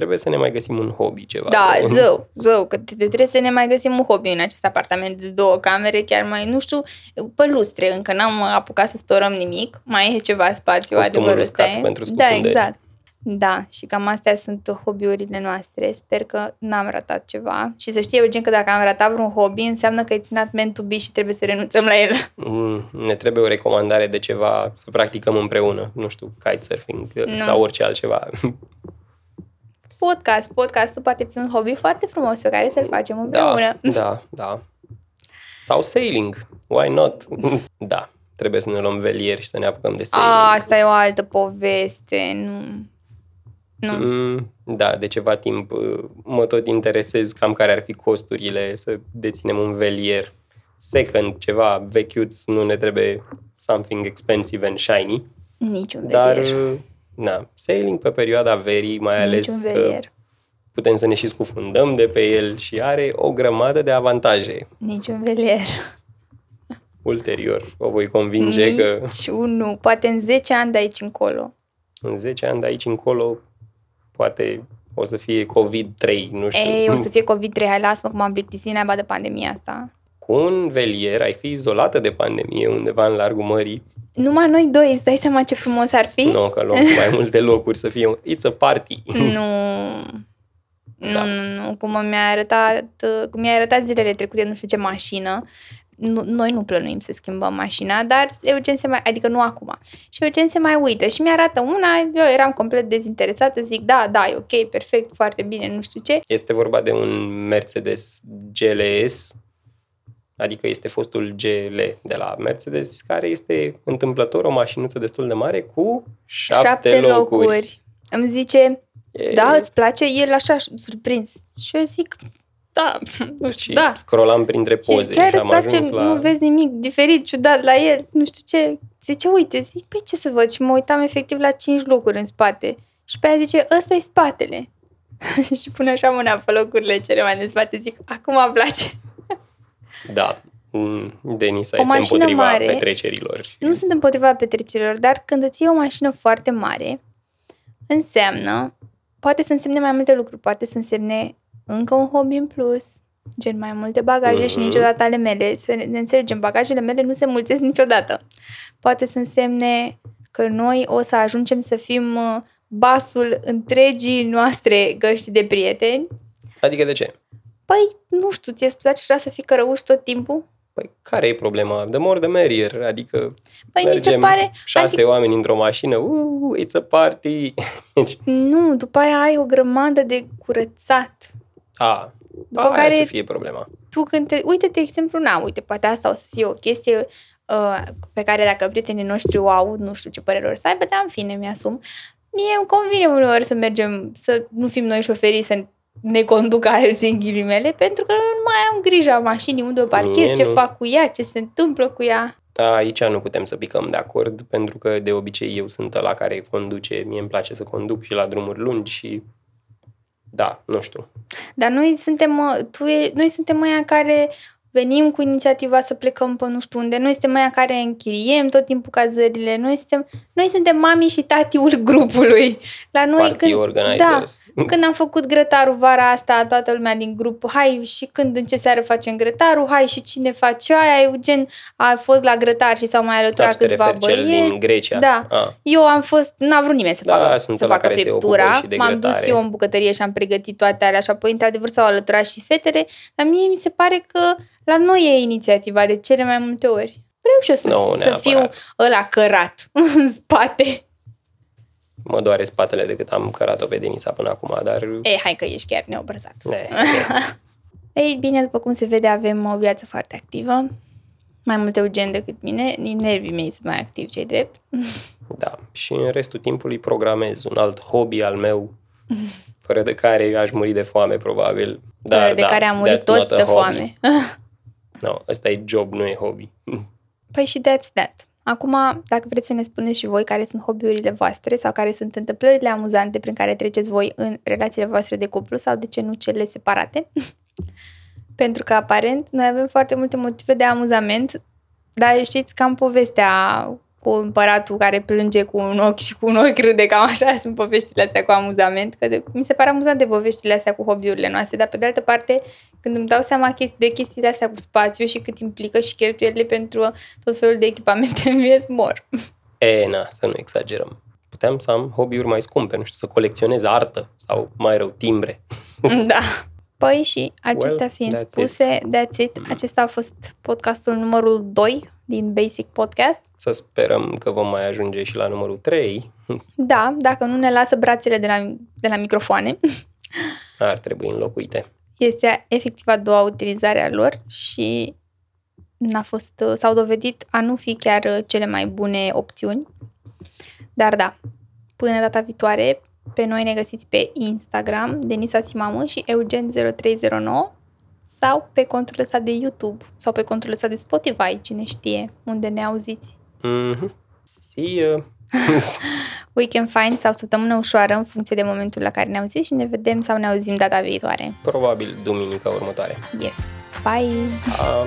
Trebuie să ne mai găsim un hobby, ceva. Da, zău, zău, că te, te trebuie să ne mai găsim un hobby în acest apartament de două camere, chiar mai, nu știu, pe lustre, încă n-am apucat să storăm nimic, mai e ceva spațiu, Costumul adevărul uscat ăsta e. pentru Da, scufundări. exact. Da, și cam astea sunt hobby-urile noastre. Sper că n-am ratat ceva. Și să știi, Eugen, că dacă am ratat vreun hobby, înseamnă că it's not meant to be și trebuie să renunțăm la el. Mm, Ne trebuie o recomandare de ceva să practicăm împreună. Nu știu, kitesurfing Nu. sau orice altceva. Podcast. Podcastul poate fi un hobby foarte frumos pe care să-l facem Da, împreună. da, da. Sau sailing. Why not? da, trebuie să ne luăm velier și să ne apucăm de sailing. A, asta e o altă poveste. Nu. Nu. Mm, da, de ceva timp uh, mă tot interesez cam care ar fi costurile să deținem un velier second, ceva vechiuț, nu ne trebuie something expensive and shiny. Niciun Dar, velier. uh, na, sailing pe perioada verii, mai ales Niciun uh, velier. putem să ne și scufundăm de pe el și are o grămadă de avantaje. Niciun velier. Ulterior o voi convinge că Nici unul. Poate în 10 ani de aici încolo. în 10 ani de aici încolo poate o să fie COVID-3, nu știu. Ei, o să fie COVID-3. Hai, lasă-mă cum am plictisit naiba de pandemia asta. Cu un velier ai fi izolată de pandemie undeva în largul mării. Numai noi doi, îți dai seama ce frumos ar fi? Nu, că luăm mai multe locuri să fie un... It's a party. Nu. Nu, Da. nu, nu, cum mi-a arătat, cum mi-a arătat zilele trecute, nu știu ce mașină. Nu, noi nu plănuim să schimbăm mașina, dar Eugen se mai, adică nu acum. Și Eugen se mai uită și mi-arată una, eu eram complet dezinteresată, zic, da, da, e ok, perfect, foarte bine, nu știu ce. Este vorba de un Mercedes GLS, adică este fostul GL de la Mercedes, care este întâmplător o mașinuță destul de mare cu șapte, Șapte locuri. locuri. Îmi zice, E- da, îți place? El așa surprins. Și eu zic, da, nu știu, Și da. scrollam printre poze și chiar și îți am place, ajuns la... nu vezi nimic diferit, ciudat la el, nu știu ce. Zice, uite, zic, păi ce să văd? Și mă uitam efectiv la cinci locuri în spate. Și pe aia zice, ăsta e spatele. și pune așa mâna pe locurile cele mai de spate. Zic, acum îmi place. Da. Mm, Denisa O este mașină împotriva mare. petrecerilor. Nu sunt împotriva petrecerilor, dar când îți iei o mașină foarte mare, înseamnă, poate să însemne mai multe lucruri, poate să însemne încă un hobby în plus, gen mai multe bagaje și Mhm. niciodată ale mele, să ne ne înțelegem, bagajele mele nu se mulțesc niciodată. Poate să însemne că noi o să ajungem să fim uh, basul întregii noastre găști de prieteni. Adică de ce? Păi, nu știu, ție îți place așa să fii cărăuș tot timpul? Păi care e problema? The more the merrier. Adică Păi mi se mergem pare... șase adică- oameni într-o mașină, uh, it's a party. Deci, Nu, după aia ai o grămadă de curățat. a, După aia care- să fie problema. tu când te... Uite, de exemplu, na, uite, poate asta o să fie o chestie uh, pe care dacă prietenii noștri o aud, nu știu ce părere or să aibă, dar în fine, mi-asum. Mie îmi convine uneori să mergem, să nu fim noi șoferii, să ne conducă alții în ghilimele, pentru că nu mai am grija mașinii, unde o parchez, Mie ce nu. fac cu ea, ce se întâmplă cu ea. Da, aici nu putem să picăm de acord, pentru că de obicei eu sunt la care conduce, mie îmi place să conduc și la drumuri lungi și da, nu știu. Dar noi suntem, uh, tu e, noi suntem aia care venim cu inițiativa să plecăm pe nu știu unde, noi suntem aia care închiriem tot timpul cazările, noi suntem, noi suntem mami și tatiul grupului. La noi Party când, da, organizers. când am făcut grătarul vara asta, toată lumea din grup, hai și când în ce seară facem grătarul, hai și cine face aia, Eugen a fost la grătar și s-au mai Dar alăturat te câțiva referi cel băieți. din Grecia. Da. Ah. Eu am fost, n-a vrut nimeni să Da, facă, sunt să ăla facă care se ocupă friptura. și de M-am dus grătare. eu în bucătărie și am pregătit toate alea și apoi, într-adevăr, s-au alăturat și fetele, dar mie mi se pare că la noi e inițiativa de cele mai multe ori. Vreau și eu să, Nu, să fiu neapărat. ăla cărat în spate. Mă doare spatele de cât am cărat-o pe Denisa până acum, dar... Ei, hai că ești chiar neobrăzat. Ne, Ei, bine, după cum se vede, avem o viață foarte activă. Mai mult Eugen decât mine. Nervii mei sunt mai activi, cei drept. da. Și în restul timpului programez un alt hobby al meu, fără de care aș muri de foame, probabil. Dar, Fără de da, care am murit that's not toți a de hobby. foame. No, ăsta e job, nu e hobby. Păi și that's that. Acum, dacă vreți să ne spuneți și voi care sunt hobby-urile voastre sau care sunt întâmplările amuzante prin care treceți voi în relațiile voastre de cuplu sau de ce nu cele separate. Pentru că, aparent, noi avem foarte multe motive de amuzament, dar știți cam povestea cu împăratul care plânge cu un ochi și cu un ochi râde, cam așa sunt poveștile astea cu amuzament, că de, mi se pare amuzante poveștile astea cu hobby-urile noastre, dar pe de altă parte, când îmi dau seama chesti- de chestiile astea cu spațiu și cât implică și cheltuielile pentru tot felul de echipamente, îmi ies mor. E, na, să nu exagerăm. Puteam să am hobby-uri mai scumpe, nu știu, să colecționez artă sau, mai rău, timbre. da. Păi și acestea Well, fiind that's spuse, that's it. Acesta a fost podcastul numărul 2 din Basic Podcast. Să sperăm că vom mai ajunge și la numărul 3. Da, dacă nu ne lasă brațele de la, de la microfoane, Ar trebui înlocuite. este efectiv a doua utilizare a lor și n-a fost, s-au dovedit a nu fi chiar cele mai bune opțiuni. Dar da, până data viitoare, pe noi ne găsiți pe Instagram, Denisa Simamă și Eugen0309 sau pe contul ăsta de YouTube sau pe contul ăsta de Spotify, cine știe unde ne auziți. Mm-hmm. See ya! Weekend fine sau săptămână ușoară în funcție de momentul la care ne auziți și ne vedem sau ne auzim data viitoare. Probabil duminica următoare. Yes! Bye! Pa!